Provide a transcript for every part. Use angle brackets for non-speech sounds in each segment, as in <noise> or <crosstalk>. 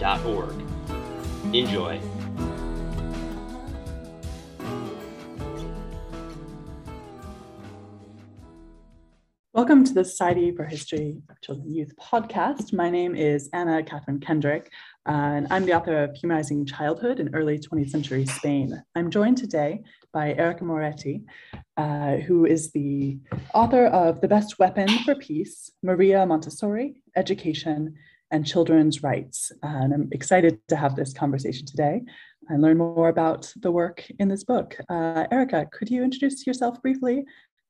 shcy.org. Enjoy. Welcome to the Society for History of Children and Youth podcast. My name is Anna Kathryn Kendrick, and I'm the author of Humanizing Childhood in Early 20th Century Spain. I'm joined today by Erica Moretti, uh, who is the author of The Best Weapon for Peace, Maria Montessori, Education, and Children's Rights. And I'm excited to have this conversation today and learn more about the work in this book. Uh, Erica, could you introduce yourself briefly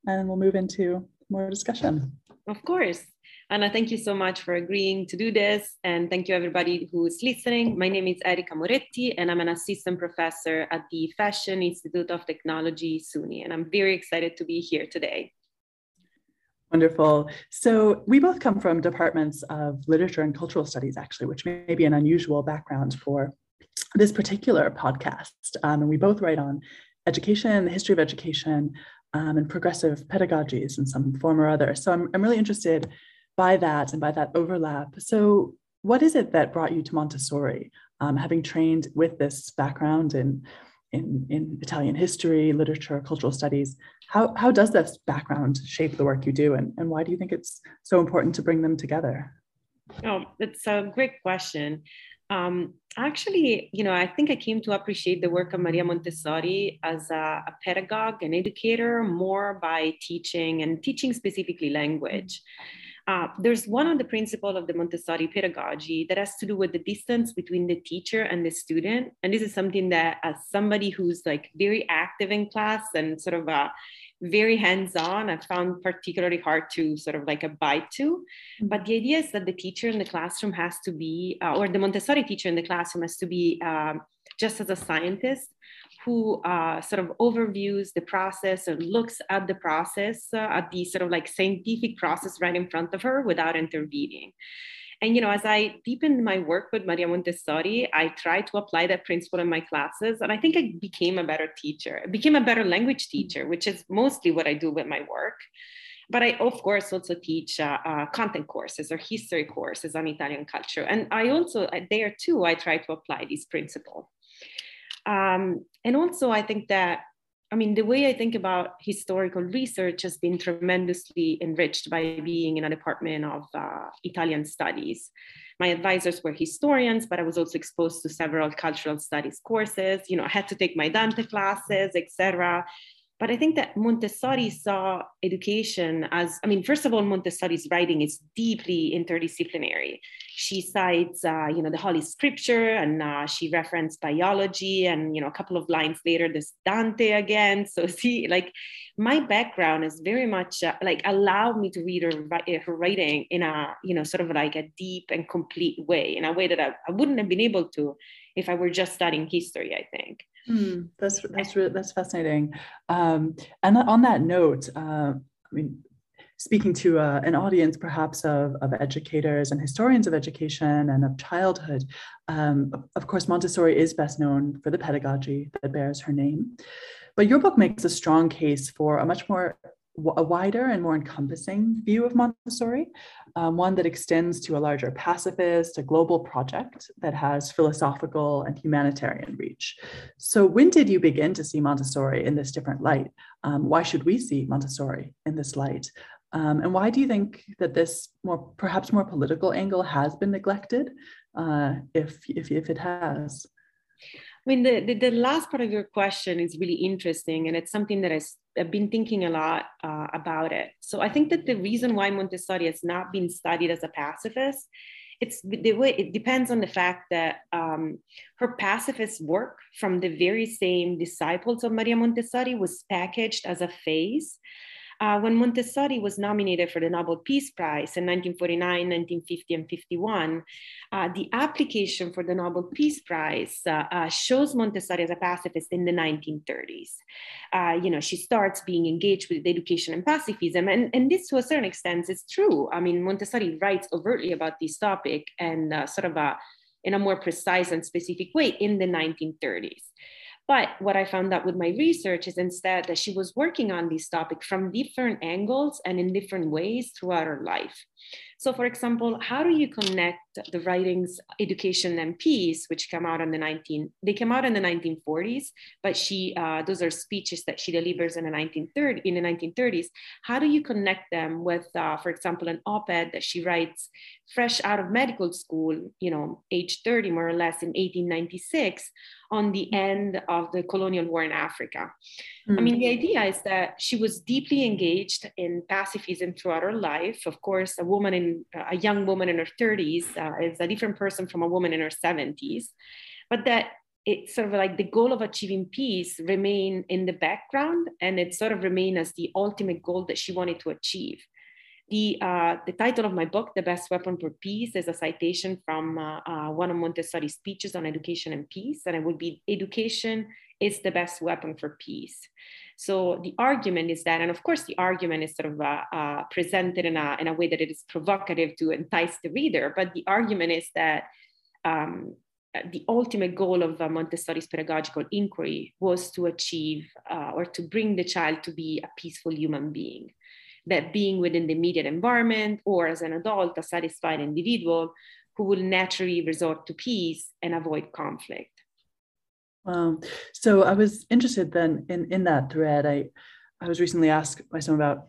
and we'll move into more discussion. Of course. Anna, thank you so much for agreeing to do this. And thank you, everybody who's listening. My name is Erica Moretti, and I'm an assistant professor at the Fashion Institute of Technology, SUNY. And I'm very excited to be here today. Wonderful. So, we both come from departments of literature and cultural studies, actually, which may be an unusual background for this particular podcast. Um, and we both write on education, the history of education, um, and progressive pedagogies in some form or other. So I'm, I'm really interested by that and by that overlap. So, what is it that brought you to Montessori? Um, having trained with this background in, in, in Italian history, literature, cultural studies, how, how does this background shape the work you do? And, and why do you think it's so important to bring them together? Oh, it's a great question. Um, actually, you know, I think I came to appreciate the work of Maria Montessori as a, a, pedagogue and educator more by teaching and teaching specifically language. Uh, there's one of the principle of the Montessori pedagogy that has to do with the distance between the teacher and the student. And this is something that, as somebody who's like very active in class and sort of a very hands-on i found particularly hard to sort of like abide to mm-hmm. but the idea is that the teacher in the classroom has to be uh, or the montessori teacher in the classroom has to be um, just as a scientist who uh, sort of overviews the process and looks at the process uh, at the sort of like scientific process right in front of her without intervening and you know, as I deepened my work with Maria Montessori, I tried to apply that principle in my classes, and I think I became a better teacher. I became a better language teacher, which is mostly what I do with my work. But I, of course, also teach uh, uh, content courses or history courses on Italian culture, and I also uh, there too I try to apply this principle. Um, and also, I think that I mean, the way I think about historical research has been tremendously enriched by being in a department of uh, Italian studies. My advisors were historians, but I was also exposed to several cultural studies courses. You know, I had to take my Dante classes, etc. But I think that Montessori saw education as, I mean, first of all, Montessori's writing is deeply interdisciplinary. She cites, uh, you know, the Holy Scripture and uh, she referenced biology and, you know, a couple of lines later, there's Dante again. <laughs> So see, like my background is very much uh, like allowed me to read her, her writing in a, you know, sort of like a deep and complete way, in a way that I, I wouldn't have been able to if I were just studying history, I think. Mm, that's that's really, that's fascinating. Um, and on that note, uh, I mean, speaking to uh, an audience perhaps of, of educators and historians of education and of childhood, um, of course, Montessori is best known for the pedagogy that bears her name. But your book makes a strong case for a much more a wider and more encompassing view of Montessori, um, one that extends to a larger pacifist, a global project that has philosophical and humanitarian reach. So, when did you begin to see Montessori in this different light? Um, why should we see Montessori in this light? Um, and why do you think that this more, perhaps more political angle has been neglected, uh, if, if, if it has? I mean, the, the, the, last part of your question is really interesting, and it's something that I've been thinking a lot uh, about it. So I think that the reason why Montessori has not been studied as a pacifist, it's the way it depends on the fact that um, her pacifist work from the very same disciples of Maria Montessori was packaged as a phase Uh, when Montessori was nominated for the Nobel Peace Prize in 1949, 1950, and 51, uh, the application for the Nobel Peace Prize uh, uh shows Montessori as a pacifist in the 1930s. Uh, you know, she starts being engaged with education and pacifism, and, and this to a certain extent is true. I mean, Montessori writes overtly about this topic and uh, sort of a in a more precise and specific way in the 1930s. But what I found out with my research is instead that she was working on this topic from different angles and in different ways throughout her life. So, for example, how do you connect the writings "Education and Peace," which come out in the 19 they came out in the 1940s, but she uh, those are speeches that she delivers in the 1930 in the 1930s. How do you connect them with, uh, for example, an op-ed that she writes fresh out of medical school, you know, age 30 more or less in 1896, on the end of the colonial war in Africa? Mm. I mean, the idea is that she was deeply engaged in pacifism throughout her life. Of course, a woman in a young woman in her 30s uh, is a different person from a woman in her 70s, but that it's sort of like the goal of achieving peace remain in the background and it sort of remain as the ultimate goal that she wanted to achieve. The, uh, the title of my book, The Best Weapon for Peace, is a citation from uh, uh, one of Montessori's speeches on education and peace, and it would be Education is the best weapon for peace. So the argument is that, and of course, the argument is sort of uh, uh, presented in a, in a way that it is provocative to entice the reader, but the argument is that um, the ultimate goal of uh, Montessori's pedagogical inquiry was to achieve uh, or to bring the child to be a peaceful human being. That being within the immediate environment or as an adult, a satisfied individual who will naturally resort to peace and avoid conflict. Wow. So I was interested then in, in that thread. I, I was recently asked by someone about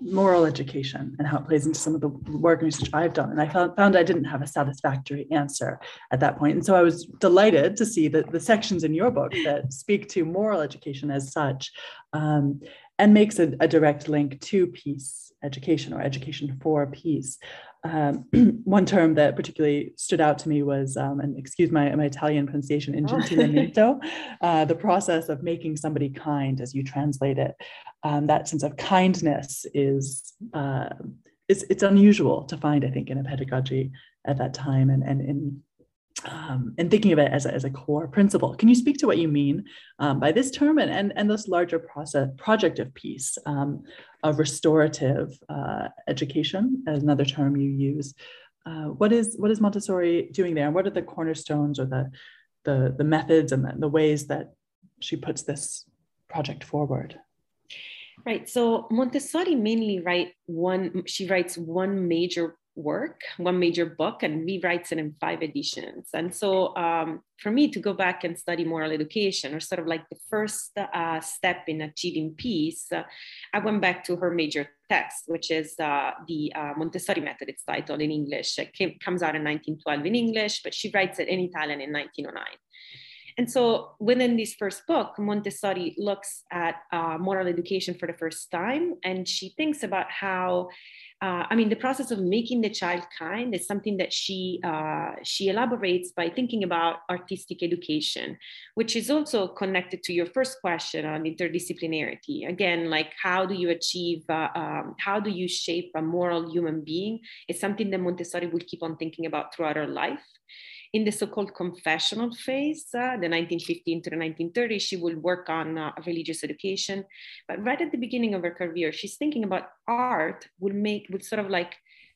moral education and how it plays into some of the work and research I've done. And I found, found I didn't have a satisfactory answer at that point. And so I was delighted to see that the sections in your book that speak to moral education as such um, and makes a, a direct link to peace education or education for peace. Um, <clears throat> one term that particularly stood out to me was, um, and excuse my, my Italian pronunciation, ingentillamento, <laughs> uh, the process of making somebody kind as you translate it. Um, that sense of kindness is, uh, it's, it's unusual to find, I think, in a pedagogy at that time and, and in um, and thinking of it as a, as a core principle. Can you speak to what you mean um, by this term and, and, and this larger process, project of peace, um, of restorative uh, education, as another term you use? Uh, what is what is Montessori doing there, and what are the cornerstones or the the, the methods and the, the ways that she puts this project forward? Right. So Montessori mainly write one. She writes one major work, one major book, and rewrites it in five editions. And so, um, for me to go back and study moral education, or sort of like the first uh, step in achieving peace, uh, I went back to her major text, which is uh, the uh, Montessori Method. It's titled in English. It came, comes out in 1912 in English, but she writes it in Italian in 1909. And so within this first book, Montessori looks at uh, moral education for the first time, and she thinks about how uh, I mean, the process of making the child kind is something that she uh, she elaborates by thinking about artistic education, which is also connected to your first question on interdisciplinarity. Again, like how do you achieve, uh, um, how do you shape a moral human being? It's something that Montessori will keep on thinking about throughout her life in the so-called confessional phase, uh, the 1915 to the 1930s, she will work on uh, religious education. But right at the beginning of her career, she's thinking about art will make, would sort of like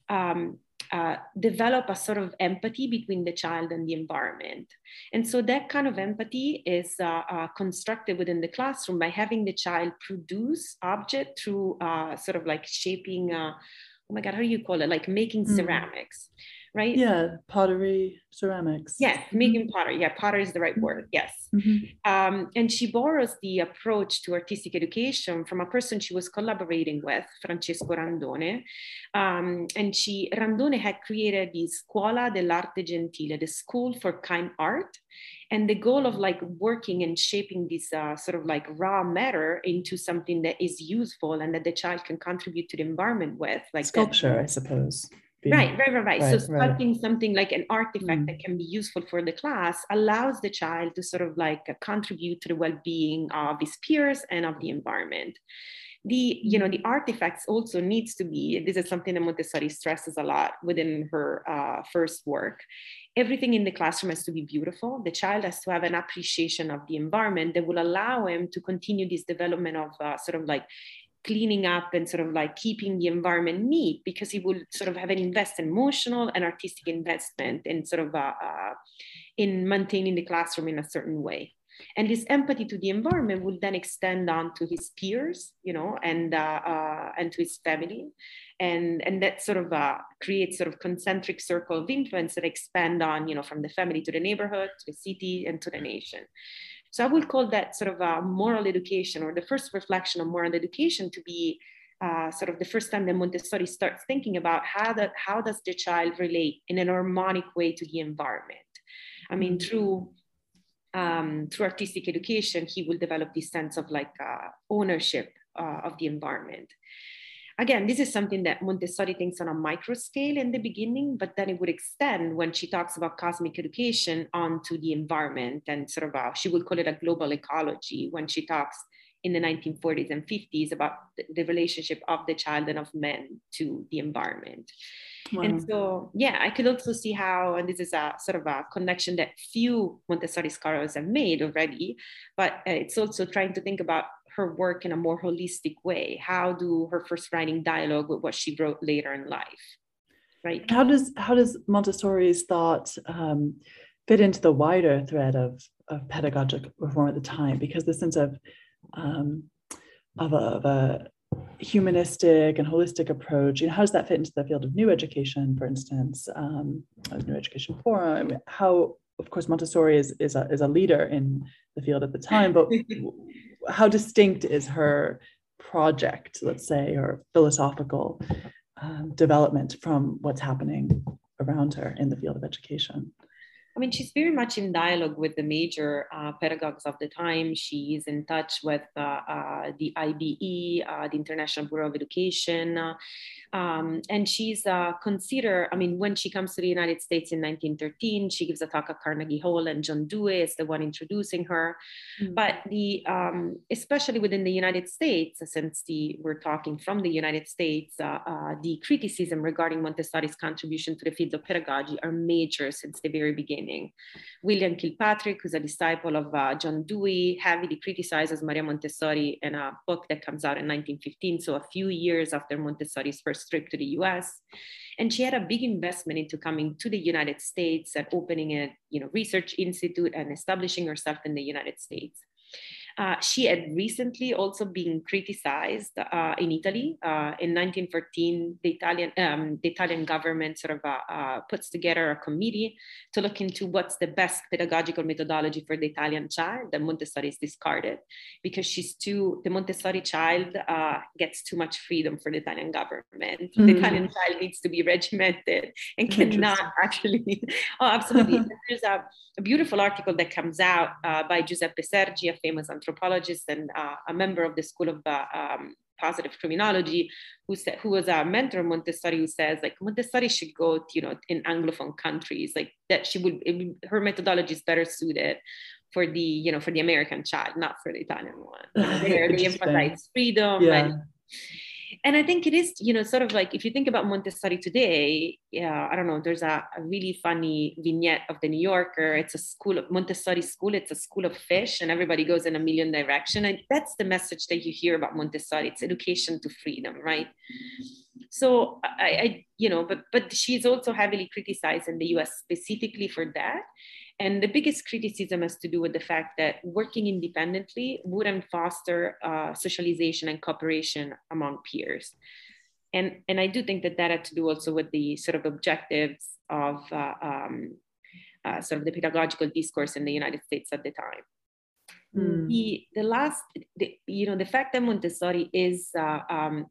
um, uh, develop a sort of empathy between the child and the environment. And so that kind of empathy is uh, uh, constructed within the classroom by having the child produce object through uh, sort of like shaping, uh, oh my God, how do you call it? Like making mm. ceramics right? Yeah, pottery, ceramics. Yes, mm-hmm. making pottery. Yeah, pottery is the right word. Yes. Mm-hmm. Um, and she borrows the approach to artistic education from a person she was collaborating with, Francesco Randone. Um, and she, Randone had created the Scuola dell'Arte Gentile, the school for kind art. And the goal of like working and shaping this uh, sort of like raw matter into something that is useful and that the child can contribute to the environment with, like sculpture, that. I suppose being, right, right, right, right. So sculpting right. something like an artifact mm. that can be useful for the class allows the child to sort of like contribute to the well-being of his peers and of the environment. the you know the artifacts also needs to be this is something that montessori stresses a lot within her uh, first work everything in the classroom has to be beautiful the child has to have an appreciation of the environment that will allow him to continue this development of uh, sort of like cleaning up and sort of like keeping the environment neat because he will sort of have an invest emotional and artistic investment in sort of uh, uh, in maintaining the classroom in a certain way. And his empathy to the environment will then extend on to his peers you know and uh, uh, and to his family. And and that sort of uh, creates sort of concentric circle of influence that expand on you know from the family to the neighborhood to the city and to the nation so i would call that sort of a moral education or the first reflection of moral education to be uh, sort of the first time that Montessori starts thinking about how that how does the child relate in an harmonic way to the environment. I mean, mm-hmm. through um, through artistic education, he will develop this sense of like uh, ownership uh, of the environment. Again, this is something that Montessori thinks on a micro scale in the beginning, but then it would extend when she talks about cosmic education onto the environment and sort of, a, she would call it a global ecology when she talks in the 1940s and 50s about the relationship of the child and of men to the environment. Wow. And so, yeah, I could also see how, and this is a sort of a connection that few Montessori scholars have made already, but uh, it's also trying to think about her work in a more holistic way. How do her first writing dialogue with what she wrote later in life? Right. How does how does Montessori's thought um, fit into the wider thread of, of pedagogic reform at the time? Because the sense of um, of, a, of a humanistic and holistic approach you know how does that fit into the field of new education for instance um, new education forum how of course montessori is, is, a, is a leader in the field at the time but <laughs> how distinct is her project let's say or philosophical um, development from what's happening around her in the field of education I mean, she's very much in dialogue with the major uh, pedagogues of the time. She's in touch with uh, uh, the IBE, uh, the International Bureau of Education, uh, um, and she's uh, considered, I mean, when she comes to the United States in 1913, she gives a talk at Carnegie Hall, and John Dewey is the one introducing her. Mm-hmm. But the, um, especially within the United States, since the, we're talking from the United States, uh, uh, the criticism regarding Montessori's contribution to the field of pedagogy are major since the very beginning. William Kilpatrick, who's a disciple of uh, John Dewey, heavily criticizes Maria Montessori in a book that comes out in 1915, so a few years after Montessori's first trip to the US. And she had a big investment into coming to the United States and opening a you know, research institute and establishing herself in the United States. Uh, she had recently also been criticized uh, in Italy. Uh, in 1914, the Italian, um, the Italian government sort of uh, uh, puts together a committee to look into what's the best pedagogical methodology for the Italian child. And Montessori is discarded because she's too, the Montessori child uh, gets too much freedom for the Italian government. Mm-hmm. The Italian child needs to be regimented and cannot actually. <laughs> oh, absolutely. There's a, a, beautiful article that comes out by Giuseppe Sergi, a famous anthropologist and uh, a member of the School of uh, um, Positive Criminology, who said who was a mentor of Montessori, who says like Montessori should go, to, you know, in Anglophone countries, like that she would her methodology is better suited for the you know for the American child, not for the Italian one. <laughs> You know, there they emphasize freedom yeah. and and I think it is, you know, sort of like if you think about Montessori today, yeah, I don't know, there's a, a really funny vignette of the New Yorker. It's a school of Montessori school, it's a school of fish, and everybody goes in a million direction. And that's the message that you hear about Montessori. It's education to freedom, right? So I, I you know, but but she's also heavily criticized in the US specifically for that. And the biggest criticism has to do with the fact that working independently wouldn't foster uh, socialization and cooperation among peers. And, and I do think that that had to do also with the sort of objectives of uh, um, uh, sort of the pedagogical discourse in the United States at the time. Mm. The, the last, the, you know, the fact that Montessori is uh, um,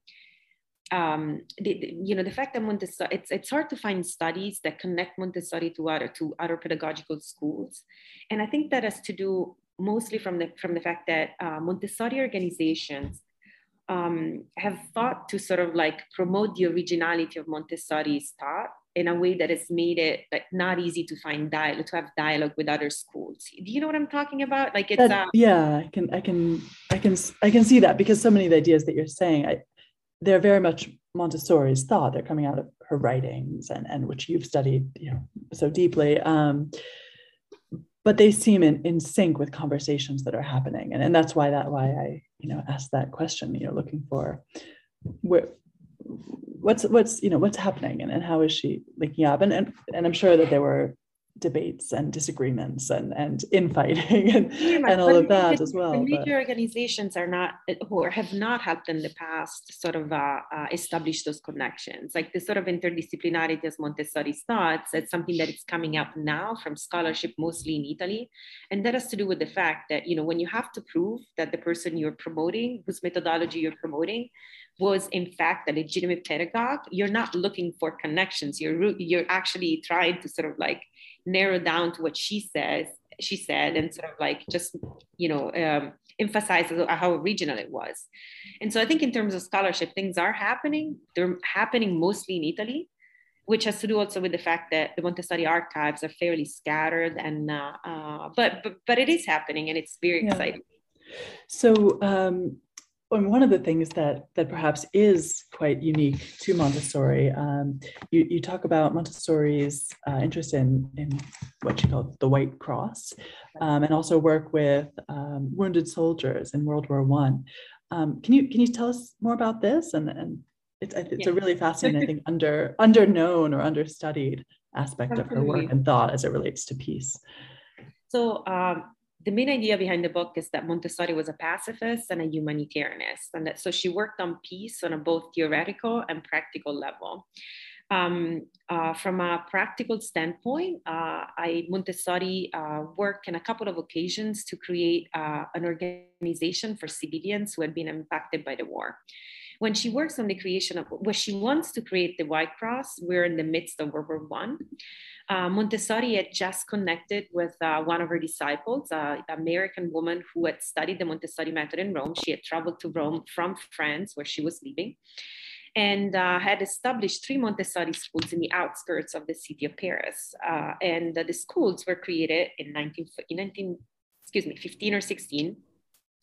um, the, you know the fact that Montessori it's it's hard to find studies that connect Montessori to other to other pedagogical schools, and I think that has to do mostly from the from the fact that uh, Montessori organizations um, have thought to sort of like promote the originality of Montessori's thought in a way that has made it like not easy to find dialogue to have dialogue with other schools. Do you know what i'm talking about? Like it's that, uh, yeah i can i can i can i can see that because so many of the ideas that you're saying I, they're very much montessori's thought. They're coming out of her writings and and which you've studied you know so deeply. Um, but they seem in, in sync with conversations that are happening. And, and that's why that why i you know asked that question you know looking for where what's what's you know what's happening and, and how is she linking up? And, and and i'm sure that there were debates and disagreements and and infighting <laughs> and, and all of that as well. Major organizations are not or have not helped in the past sort of uh, uh, establish those connections. Like the sort of interdisciplinarity as Montessori starts, it's something that is coming up now from scholarship, mostly in Italy, and that has to do with the fact that you know when you have to prove that the person you're promoting, whose methodology you're promoting, was in fact a legitimate pedagogue, you're not looking for connections. You're you're actually trying to sort of like narrow down to what she says she said and sort of like just you know um, emphasize how original it was. And so i think in terms of scholarship things are happening. They're happening mostly in italy which has to do also with the fact that the montessori archives are fairly scattered and uh, uh, but, but but it is happening and it's very yeah. exciting. So um, and one of the things that that perhaps is quite unique to Montessori, um, you, you talk about Montessori's uh, interest in in what you call the White Cross, um, and also work with um, wounded soldiers in World War One. Um, can you can you tell us more about this? And and it's it's yeah. a really fascinating, I think, under under known or understudied aspect Absolutely. of her work and thought as it relates to peace. So um, the main idea behind the book is that Montessori was a pacifist and a humanitarianist, and that so she worked on peace on a both theoretical and practical level. Um, uh, from a practical standpoint, uh, I Montessori uh, worked in a couple of occasions to create uh, an organization for civilians who had been impacted by the war. When she works on the creation of, what she wants to create the White Cross, we're in the midst of World War One uh, Montessori had just connected with uh, one of her disciples, uh, an American woman who had studied the Montessori method in Rome. She had traveled to Rome from France, where she was living, and uh, had established three Montessori schools in the outskirts of the city of Paris. Uh, and the schools were created in 19, in 19, excuse me, 15 or 16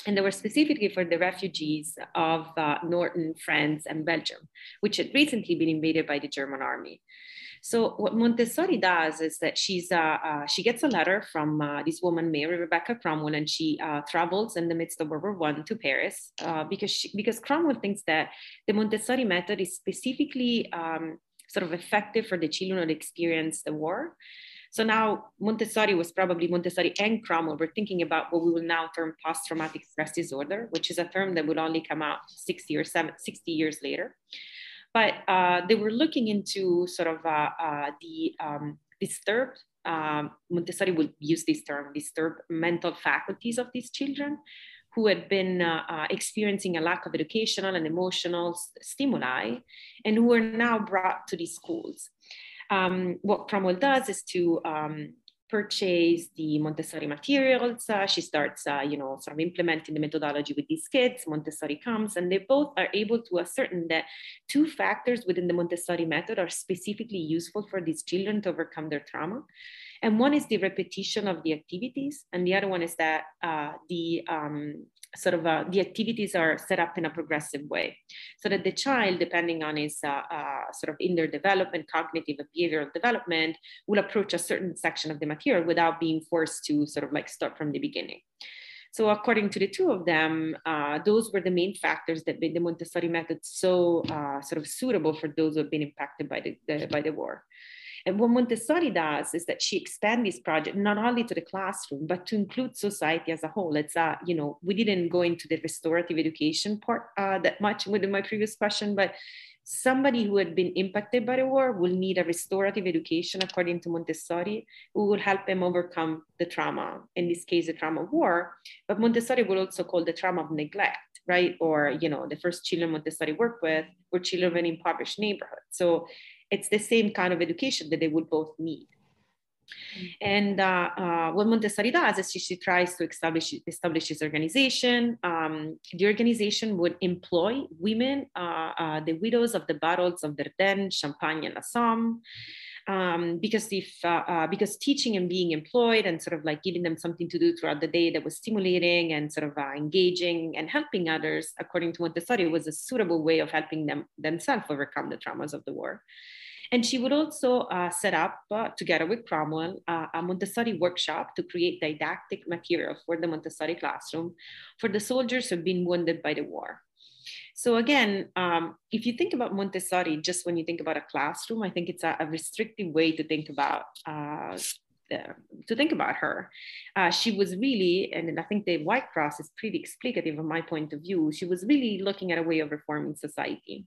and they were specifically for the refugees of uh, northern France and Belgium, which had recently been invaded by the German army. So what Montessori does is that she's uh, uh, she gets a letter from uh, this woman Mary Rebecca Cromwell, and she uh, travels in the midst of World War One to Paris uh, because she, because Cromwell thinks that the Montessori method is specifically um, sort of effective for the children who experienced the war. So now Montessori was probably Montessori and Cromwell were thinking about what we will now term post-traumatic stress disorder, which is a term that would only come out 60 or 70, 60 years later but uh, they were looking into sort of uh, uh, the um, disturbed, um, Montessori would use this term, disturbed mental faculties of these children who had been uh, uh, experiencing a lack of educational and emotional stimuli and who were now brought to these schools. Um, what Cromwell does is to um, purchase the Montessori materials. Uh, she starts, uh, you know, sort of implementing the methodology with these kids. Montessori comes, and they both are able to ascertain that two factors within the Montessori method are specifically useful for these children to overcome their trauma. And one is the repetition of the activities, and the other one is that uh, the um, sort of uh, the activities are set up in a progressive way so that the child depending on his uh, uh, sort of in their development cognitive behavioral development will approach a certain section of the material without being forced to sort of like start from the beginning. So according to the two of them uh, those were the main factors that made the montessori method so uh, sort of suitable for those who have been impacted by the, the by the war and what Montessori does is that she expands this project not only to the classroom, but to include society as a whole. It's, a, you know, we didn't go into the restorative education part uh, that much within my previous question, but somebody who had been impacted by the war will need a restorative education, according to Montessori, who will help them overcome the trauma, in this case, the trauma of war. But Montessori would also call the trauma of neglect right? Or, you know, the first children Montessori worked with were children in impoverished neighborhoods. So it's the same kind of education that they would both need. And uh, uh, what Montessori does is she, she tries to establish establish this organization. Um, the organization would employ women, uh, uh the widows of the battles of Verdun, Champagne, and Somme. Um, because if uh, uh, because teaching and being employed and sort of like giving them something to do throughout the day that was stimulating and sort of engaging and helping others, according to Montessori, was a suitable way of helping them themselves overcome the traumas of the war. And she would also uh, set up, uh, together with Cromwell, uh, a Montessori workshop to create didactic material for the Montessori classroom for the soldiers who've been wounded by the war. So again, um, if you think about Montessori, just when you think about a classroom, I think it's a, a restrictive way to think about uh, to think about her. Uh, she was really, and I think the White Cross is pretty explicative of my point of view. She was really looking at a way of reforming society.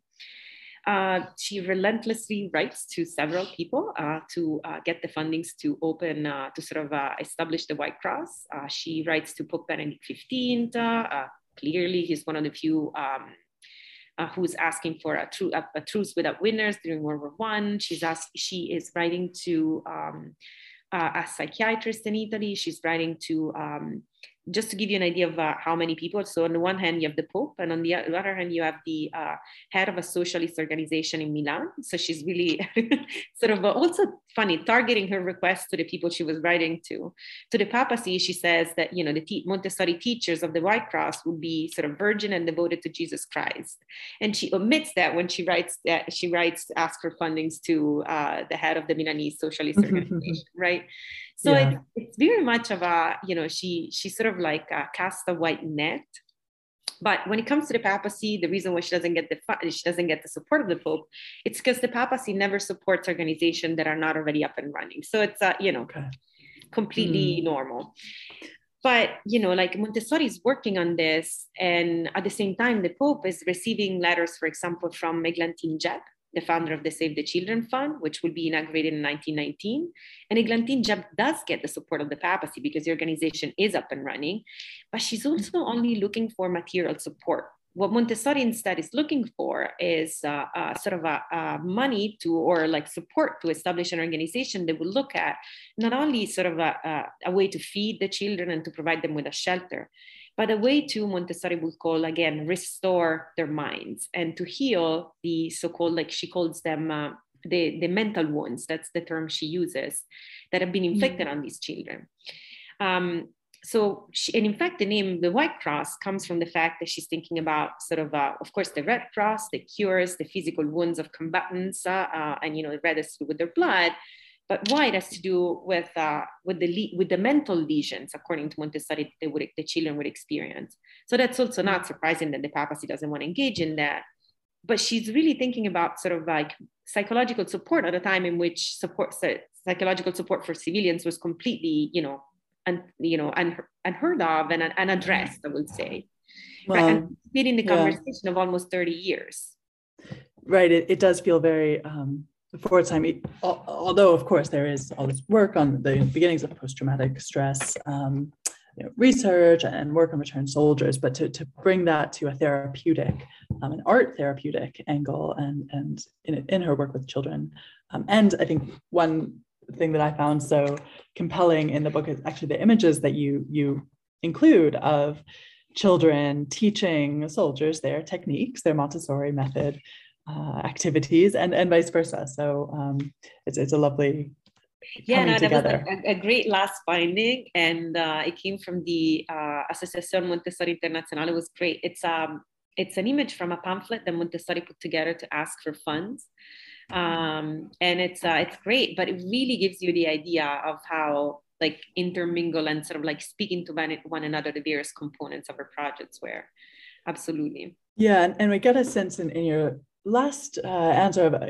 Uh, she relentlessly writes to several people uh, to uh, get the fundings to open, uh, to sort of uh, establish the White Cross. Uh, she writes to Pope Benedict XV. clearly, he's one of the few um, who's asking for a, tru- a, a, truce without winners during World War One. She's asked, she is writing to um, a psychiatrist in Italy. She's writing to um, just to give you an idea of uh, how many people. So on the one hand, you have the Pope, and on the other hand, you have the uh, head of a socialist organization in Milan. So she's really <laughs> sort of also funny, targeting her request to the people she was writing to. To the papacy, she says that you know the Montessori teachers of the White Cross would be sort of virgin and devoted to Jesus Christ, and she omits that when she writes that she writes ask for fundings to uh, the head of the Milanese socialist organization, right? So yeah. it's, it's very much of a, you know, she she sort of like uh, cast a white net. But when it comes to the papacy, the reason why she doesn't get the she doesn't get the support of the pope, it's because the papacy never supports organizations that are not already up and running. So it's uh, you know, okay. completely mm. normal. But you know, like Montessori is working on this, and at the same time, the Pope is receiving letters, for example, from Eglantine Jebb, the founder of the Save the Children Fund, which will be inaugurated in 1919. And Eglantine Jebb does get the support of the papacy because the organization is up and running, but she's also only looking for material support. What Montessori instead is looking for is uh, uh, sort of a, a, money to or like support to establish an organization that will look at not only sort of a, a, a way to feed the children and to provide them with a shelter, but a way to Montessori would call again restore their minds and to heal the so-called like she calls them uh, the the mental wounds. That's the term she uses that have been inflicted mm-hmm. on these children. Um, so she, and in fact the name the white cross comes from the fact that she's thinking about sort of uh, of course the red cross that cures the physical wounds of combatants uh, uh, and you know the red is with their blood but why? It has to do with uh, with the with the mental lesions, according to Montessori, they would, the children would experience. So that's also not surprising that the papacy doesn't want to engage in that. But she's really thinking about sort of like psychological support at a time in which support psychological support for civilians was completely, you know, and you know, unheard of and unaddressed, I would say. Well, right? And speeding the conversation yeah. of almost 30 years. Right. It, it does feel very um, before time, although of course there is all this work on the beginnings of post-traumatic stress um, you know, research and work on returned soldiers, but to, to bring that to a therapeutic, um, an art therapeutic angle and, and in, in her work with children. Um, and I think one thing that I found so compelling in the book is actually the images that you, you include of children teaching soldiers their techniques, their Montessori method, uh, activities and, and vice versa. So um, it's, it's a lovely yeah, no, that was a, a, great last finding, and uh, it came from the uh, Associazione Montessori Internazionale. It was great. It's um, it's an image from a pamphlet that Montessori put together to ask for funds, um, and it's uh, it's great. But it really gives you the idea of how like intermingle and sort of like speaking to one another the various components of our projects were. Absolutely. Yeah, and, and we get a sense in, in your last uh, answer of uh,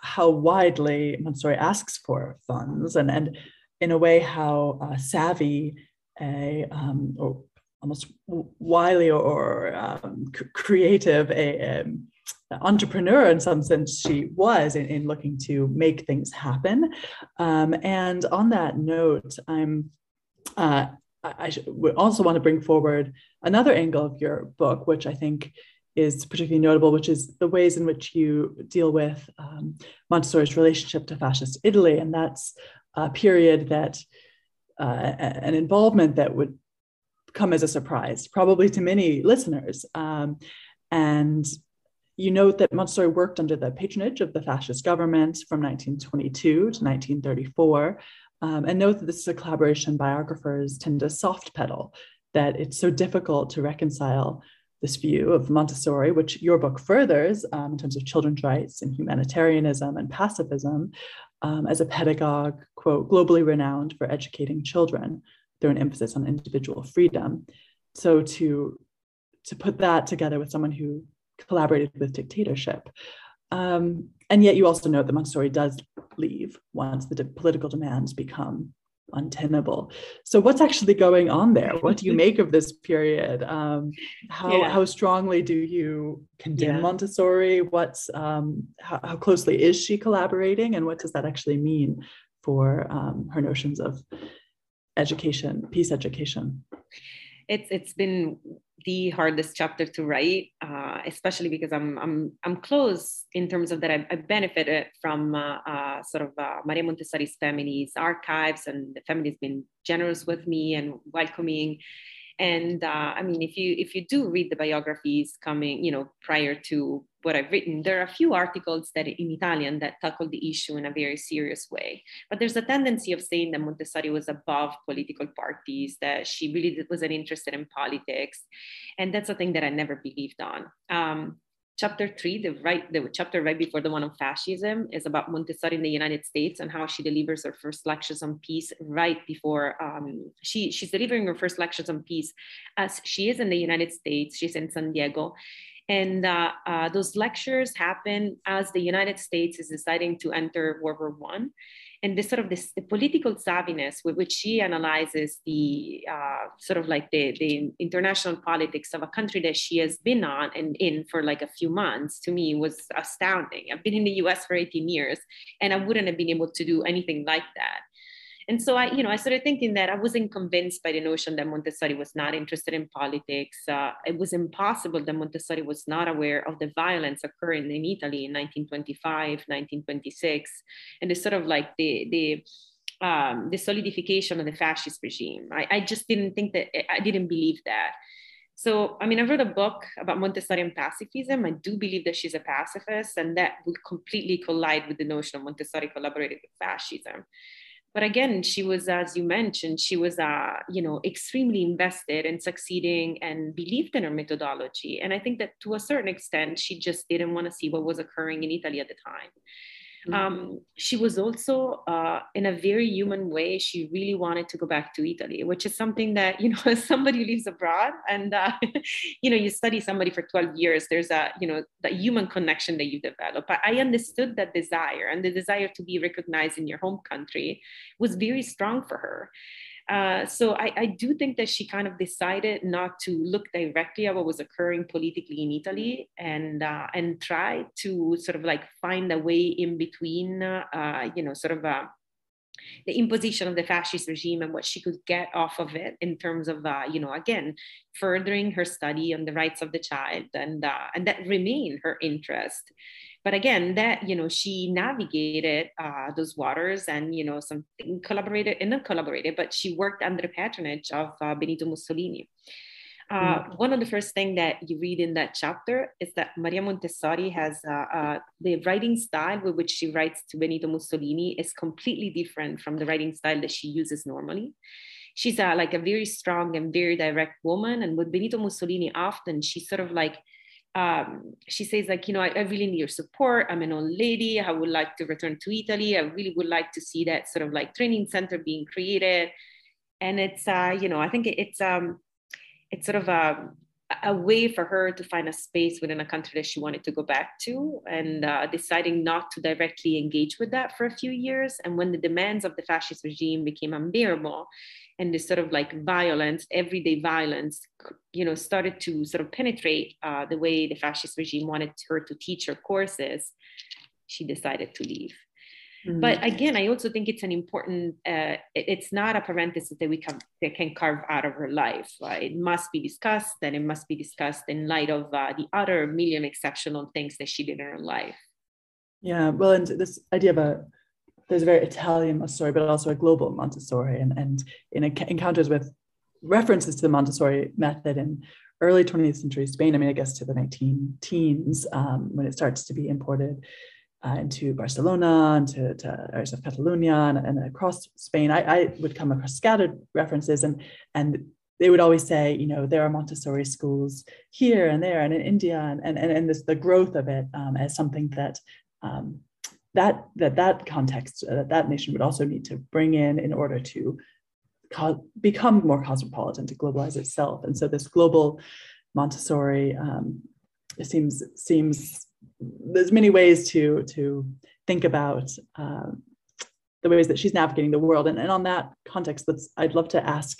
how widely Montessori asks for funds and, and in a way how uh, savvy a um, or almost wily or um, creative a, um, entrepreneur in some sense she was in, in looking to make things happen. Um, and on that note i'm uh, I, I also want to bring forward another angle of your book which i think is particularly notable, which is the ways in which you deal with um, Montessori's relationship to fascist Italy. And that's a period that, uh, an involvement that would come as a surprise, probably to many listeners. Um, and you note that Montessori worked under the patronage of the fascist government from 1922 to 1934. Um, and note that this is a collaboration biographers tend to soft pedal, that it's so difficult to reconcile this view of Montessori, which your book furthers um, in terms of children's rights and humanitarianism and pacifism, um, as a pedagogue, quote, globally renowned for educating children through an emphasis on individual freedom. So to, to put that together with someone who collaborated with dictatorship. Um, and yet you also note that Montessori does leave once the de- political demands become untenable. So what's actually going on there? What do you <laughs> make of this period? Um, how, yeah. how strongly do you condemn yeah. Montessori? What's um, how, how, closely is she collaborating, and what does that actually mean for um, her notions of education, peace education? It's it's been the hardest chapter to write, uh, especially because I'm I'm I'm close in terms of that I, I benefited from uh, uh, sort of uh, Maria Montessori's family's archives, and the family's been generous with me and welcoming and uh, i mean if you if you do read the biographies coming you know prior to what i've written there are a few articles that in italian that tackle the issue in a very serious way. But there's a tendency of saying that montessori was above political parties that she really wasn't interested in politics. And that's a thing that i never believed on. Um, chapter three, the right, the chapter right before the one on fascism, is about Montessori in the United States and how she delivers her first lectures on peace right before um, she she's delivering her first lectures on peace as she is in the United States. She's in San Diego. And uh, uh, those lectures happen as the United States is deciding to enter World War One and this sort of this the political savviness with which she analyzes the uh, sort of like the, the international politics of a country that she has been on and in for like a few months to me was astounding. I've been in the us for 18 years and i wouldn't have been able to do anything like that and so I, you know, I started thinking that I wasn't convinced by the notion that Montessori was not interested in politics. Uh, it was impossible that Montessori was not aware of the violence occurring in Italy in 1925, 1926, and the sort of like the the um, the solidification of the fascist regime. I, I just didn't think that I didn't believe that. So, I mean, I wrote a book about Montessori and pacifism. I do believe that she's a pacifist, and that would completely collide with the notion of Montessori collaborated with fascism but again she was as you mentioned she was uh, you know extremely invested in succeeding and believed in her methodology. And i think that to a certain extent she just didn't want to see what was occurring in italy at the time Mm-hmm. Um, she was also, uh, in a very human way, she really wanted to go back to Italy, which is something that, you know, as <laughs> somebody lives abroad and, uh, <laughs> you know, you study somebody for 12 years, there's a, you know, the human connection that you develop. But I understood that desire and the desire to be recognized in your home country was very strong for her. Uh, so I, I, do think that she kind of decided not to look directly at what was occurring politically in Italy and uh, and try to sort of like find a way in between, uh, you know, sort of uh, the imposition of the fascist regime and what she could get off of it in terms of, uh, you know, again, furthering her study on the rights of the child and and that remained her interest but again that you know she navigated uh, those waters and you know something collaborated and not collaborated but she worked under the patronage of uh, benito mussolini uh, mm. one of the first things that you read in that chapter is that Maria Montessori has uh, uh, the writing style with which she writes to Benito Mussolini is completely different from the writing style that she uses normally. She's a, like a very strong and very direct woman, and with Benito Mussolini, often she's sort of like um, she says like you know I, I, really need your support. I'm an old lady. I would like to return to italy. I really would like to see that sort of like training center being created. And it's uh, you know i think it's um it's sort of a a way for her to find a space within a country that she wanted to go back to and uh, deciding not to directly engage with that for a few years. And when the demands of the fascist regime became unbearable and this sort of like violence, everyday violence, you know, started to sort of penetrate uh, the way the fascist regime wanted her to teach her courses, she decided to leave. Mm. But again, I also think it's an important. Uh, it's not a parenthesis that we can that can carve out of her life. It must be discussed, and it must be discussed in light of uh, the other million exceptional things that she did in her life. Yeah, well, and this idea of a there's a very Italian Montessori, but also a global Montessori, and and in encounters with references to the Montessori method in early 20th century Spain. I mean, I guess to the 19 teens um, when it starts to be imported uh, into Barcelona and to, to areas of Catalonia and, and across Spain, I, I, would come across scattered references and and they would always say, you know, there are Montessori schools here and there and in India and and, and this, the growth of it um, as something that um, that that that context uh, that nation would also need to bring in in order to co- become more cosmopolitan to globalize itself. And so this global Montessori um, it seems seems there's many ways to to think about uh, the ways that she's navigating the world. And, and on that context, let's I'd love to ask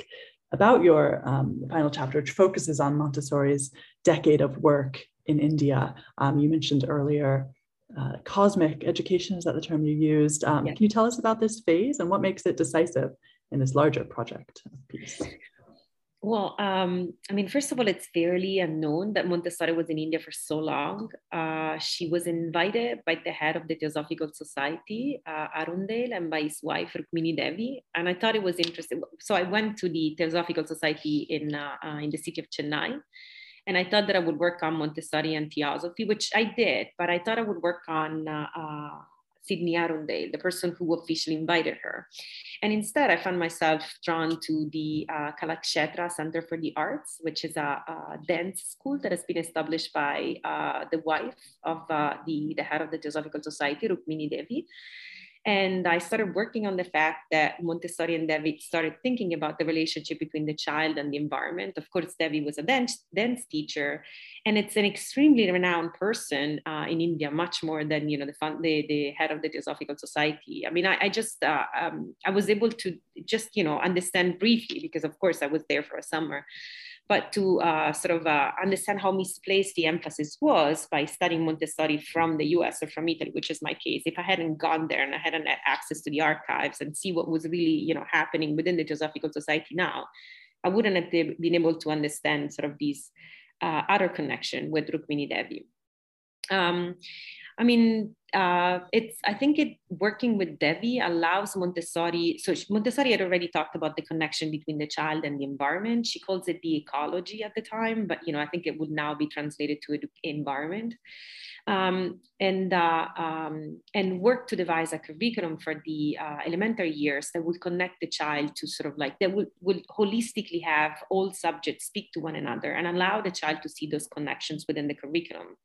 about your um, final chapter, which focuses on Montessori's decade of work in India. Um, you mentioned earlier uh, cosmic education, is that the term you used? Um, Can you tell us about this phase and what makes it decisive in this larger project of peace? Well, um, I mean, first of all, it's fairly unknown that Montessori was in India for so long. Uh, she was invited by the head of the Theosophical Society, uh, Arundale, and by his wife, Rukmini Devi. And I thought it was interesting. So I went to the Theosophical Society in, uh, uh, in the city of Chennai. And I thought that I would work on Montessori and Theosophy, which I did, but I thought I would work on uh, uh, Sydney Arundale, the person who officially invited her. And instead, I found myself drawn to the uh, Kalakshetra Center for the Arts, which is a, a dance school that has been established by uh, the wife of uh, the, the head of the Theosophical Society, Rukmini Devi. And I started working on the fact that Montessori and Devi started thinking about the relationship between the child and the environment. Of course, Devi was a dance, dance teacher, and it's an extremely renowned person uh, in India, much more than you know the, the, the head of the Theosophical Society. I mean, I, I just uh, um, I was able to just you know understand briefly because, of course, I was there for a summer but to uh, sort of uh, understand how misplaced the emphasis was by studying Montessori from the US or from Italy, which is my case. If I hadn't gone there and I hadn't had access to the archives and see what was really you know, happening within the Theosophical Society now, I wouldn't have been able to understand sort of these uh, other connection with Rukmini Devi. Um, I mean, uh, it's I think it working with Devi allows Montessori. So Montessori had already talked about the connection between the child and the environment. She calls it the ecology at the time, but you know I think it would now be translated to environment. Um, and uh, um, and work to devise a curriculum for the uh, elementary years that would connect the child to sort of like that would, would holistically have all subjects speak to one another and allow the child to see those connections within the curriculum.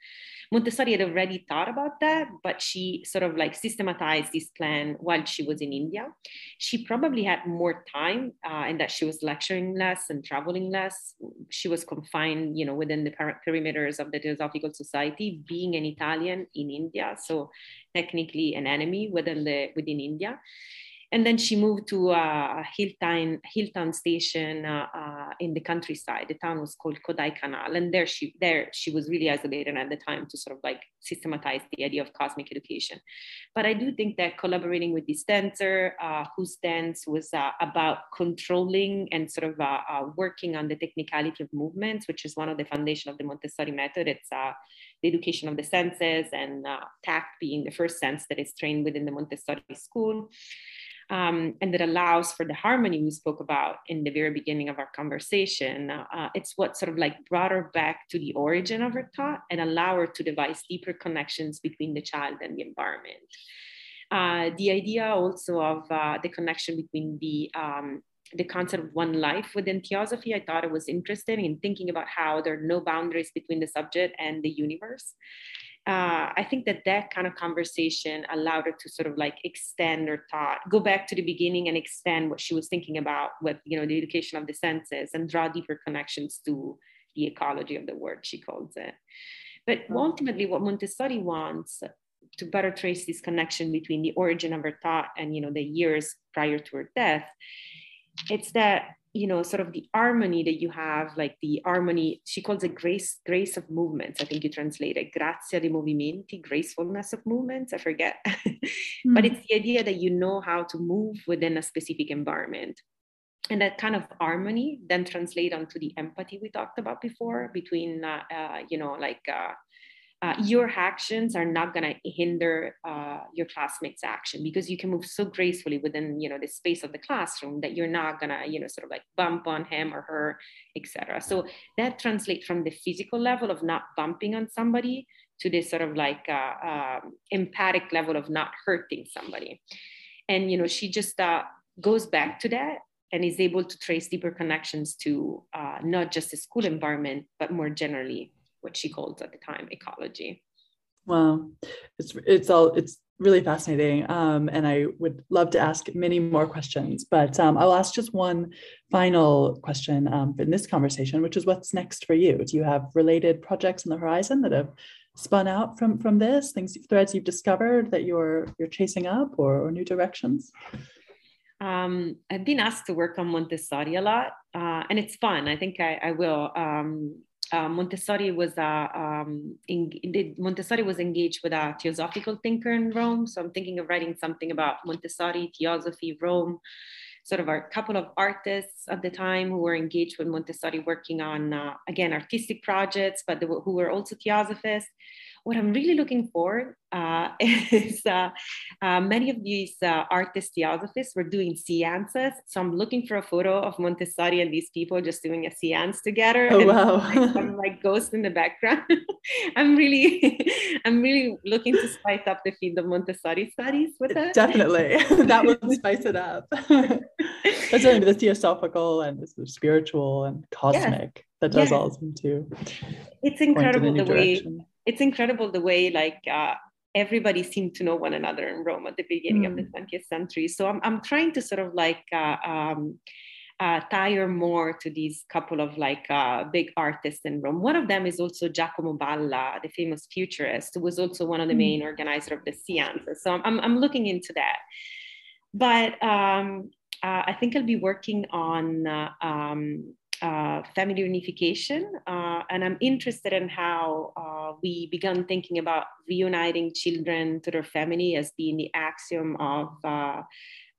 Montessori had already thought about that, but she sort of like systematized this plan while she was in India. She probably had more time uh, and that she was lecturing less and traveling less. She was confined, you know, within the perimeters of the Theosophical Society, being an Italian in India, so technically an enemy within the within India and then she moved to uh, Hilltown, Hilltown Station uh, uh, in the countryside. The town was called Kodaikanal, and there she there she was really isolated at the time to sort of like systematize the idea of cosmic education. But I do think that collaborating with this dancer, uh, whose dance was uh, about controlling and sort of uh, working on the technicality of movements, which is one of the foundation of the Montessori method. It's the education of the senses and tact being the first sense that is trained within the Montessori school um, and that allows for the harmony we spoke about in the very beginning of our conversation. Uh, it's what sort of like brought her back to the origin of her thought and allow her to devise deeper connections between the child and the environment. Uh, the idea also of uh, the connection between the um, the concept of one life within theosophy, I thought it was interesting in thinking about how there are no boundaries between the subject and the universe uh, I think that that kind of conversation allowed her to sort of like extend her thought, go back to the beginning and extend what she was thinking about with, you know, the education of the senses and draw deeper connections to the ecology of the word, she calls it. But ultimately, what Montessori wants to better trace this connection between the origin of her thought and, you know, the years prior to her death, it's that you know sort of the harmony that you have like the harmony she calls it grace grace of movements. I think you translate it grazia di movimenti gracefulness of movements. I forget. Mm. <laughs> but it's the idea that you know how to move within a specific environment. And that kind of harmony then translate onto the empathy we talked about before between uh, uh, you know like uh, uh, your actions are not going to hinder uh, your classmates action because you can move so gracefully within you know the space of the classroom that you're not going to you know sort of like bump on him or her etc so that translates from the physical level of not bumping on somebody to this sort of like uh, um, empathic level of not hurting somebody. And you know she just uh, goes back to that and is able to trace deeper connections to uh, not just the school environment but more generally what she called at the time ecology. Wow, it's it's all it's really fascinating, um, and I would love to ask many more questions. But um, I'll ask just one final question um, in this conversation, which is what's next for you? Do you have related projects on the horizon that have spun out from from this? Things threads you've discovered that you're you're chasing up, or, or new directions? Um, I've been asked to work on Montessori a lot, uh, and it's fun. I think I, I will. Um, uh, Montessori was a um, Montessori was engaged with a theosophical thinker in Rome. So I'm thinking of writing something about Montessori, theosophy, Rome. Sort of a couple of artists at the time who were engaged with Montessori, working on uh, again artistic projects, but who were also theosophists what I'm really looking for uh, <laughs> is uh, uh, many of these uh, artist theosophists were doing seances. So I'm looking for a photo of Montessori and these people just doing a seance together. Oh, wow. <laughs> I'm like ghost in the background. <laughs> I'm really, I'm really looking to spice up the field of Montessori studies with that. Definitely. that would spice it up. That's only the theosophical and the spiritual and cosmic yes. that does all of them too. It's incredible the direction. way it's incredible the way like uh, everybody seemed to know one another in Rome at the beginning mm. of the 20th mm. century. So I'm, I'm trying to sort of like uh, um, uh, tire more to these couple of like uh, big artists in Rome. One of them is also Giacomo Balla, the famous futurist, who was also one of the mm. main organizer of the seances. So I'm, I'm looking into that. But um, uh, I think I'll be working on uh, um, uh, family unification. Uh, and I'm interested in how uh, we began thinking about reuniting children to their family as being the axiom of uh,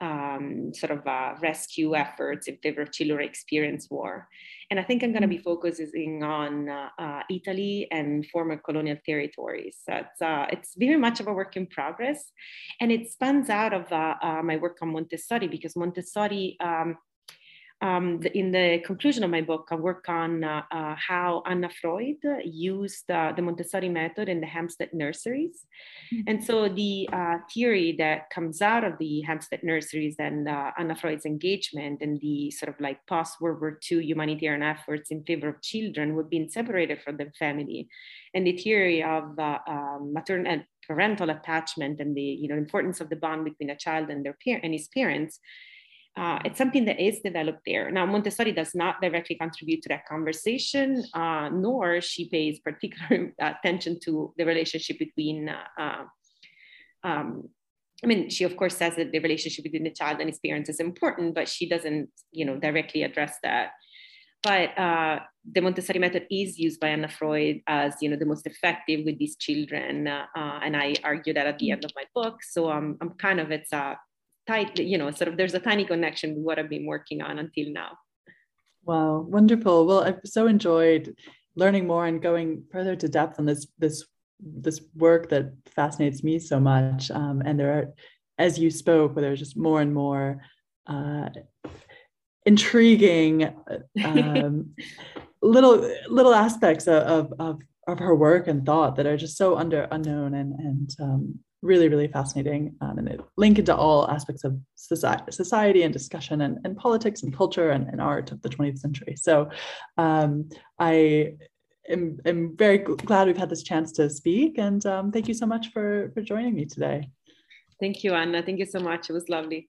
um, sort of uh, rescue efforts if ever children experience war. And I think I'm going to be mm. focusing on uh, Italy and former colonial territories. So it's, it's very much of a work in progress. And it spans out of my work on Montessori because Montessori um, um, in the conclusion of my book, I work on uh, uh, how Anna Freud used uh, the Montessori method in the Hampstead nurseries. Mm-hmm. And so the uh, theory that comes out of the Hampstead nurseries and uh, Anna Freud's engagement and the sort of like post World War II humanitarian efforts in favor of children would be separated from the family. And the theory of uh, um, maternal and parental attachment and the you know importance of the bond between a child and their parent and his parents uh, it's something that is developed there. Now, Montessori does not directly contribute to that conversation, uh, nor she pays particular <laughs> attention to the relationship between. Uh, uh, um, I mean, she of course says that the relationship between the child and his parents is important, but she doesn't, you know, directly address that. But uh, the Montessori method is used by Anna Freud as, you know, the most effective with these children, uh, and I argue that at the end of my book. So um, I'm kind of it's a tight, you know, sort of there's a tiny connection with what I've been working on until now. Wow, wonderful. Well, I've so enjoyed learning more and going further to depth on this this this work that fascinates me so much. Um, and there are, as you spoke, where there's just more and more uh, intriguing um, <laughs> little little aspects of, of of her work and thought that are just so under unknown and and um, really, really fascinating. Um, and it link into all aspects of society, society and discussion and, and politics and culture and, and art of the 20th century. So um, I am, am very glad we've had this chance to speak. And um, thank you so much for, for joining me today. Thank you, Anna. Thank you so much. It was lovely.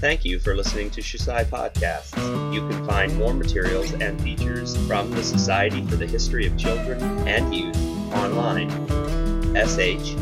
Thank you for listening to Shusai Podcasts. You can find more materials and features from the Society for the History of Children and Youth online, shcy.org.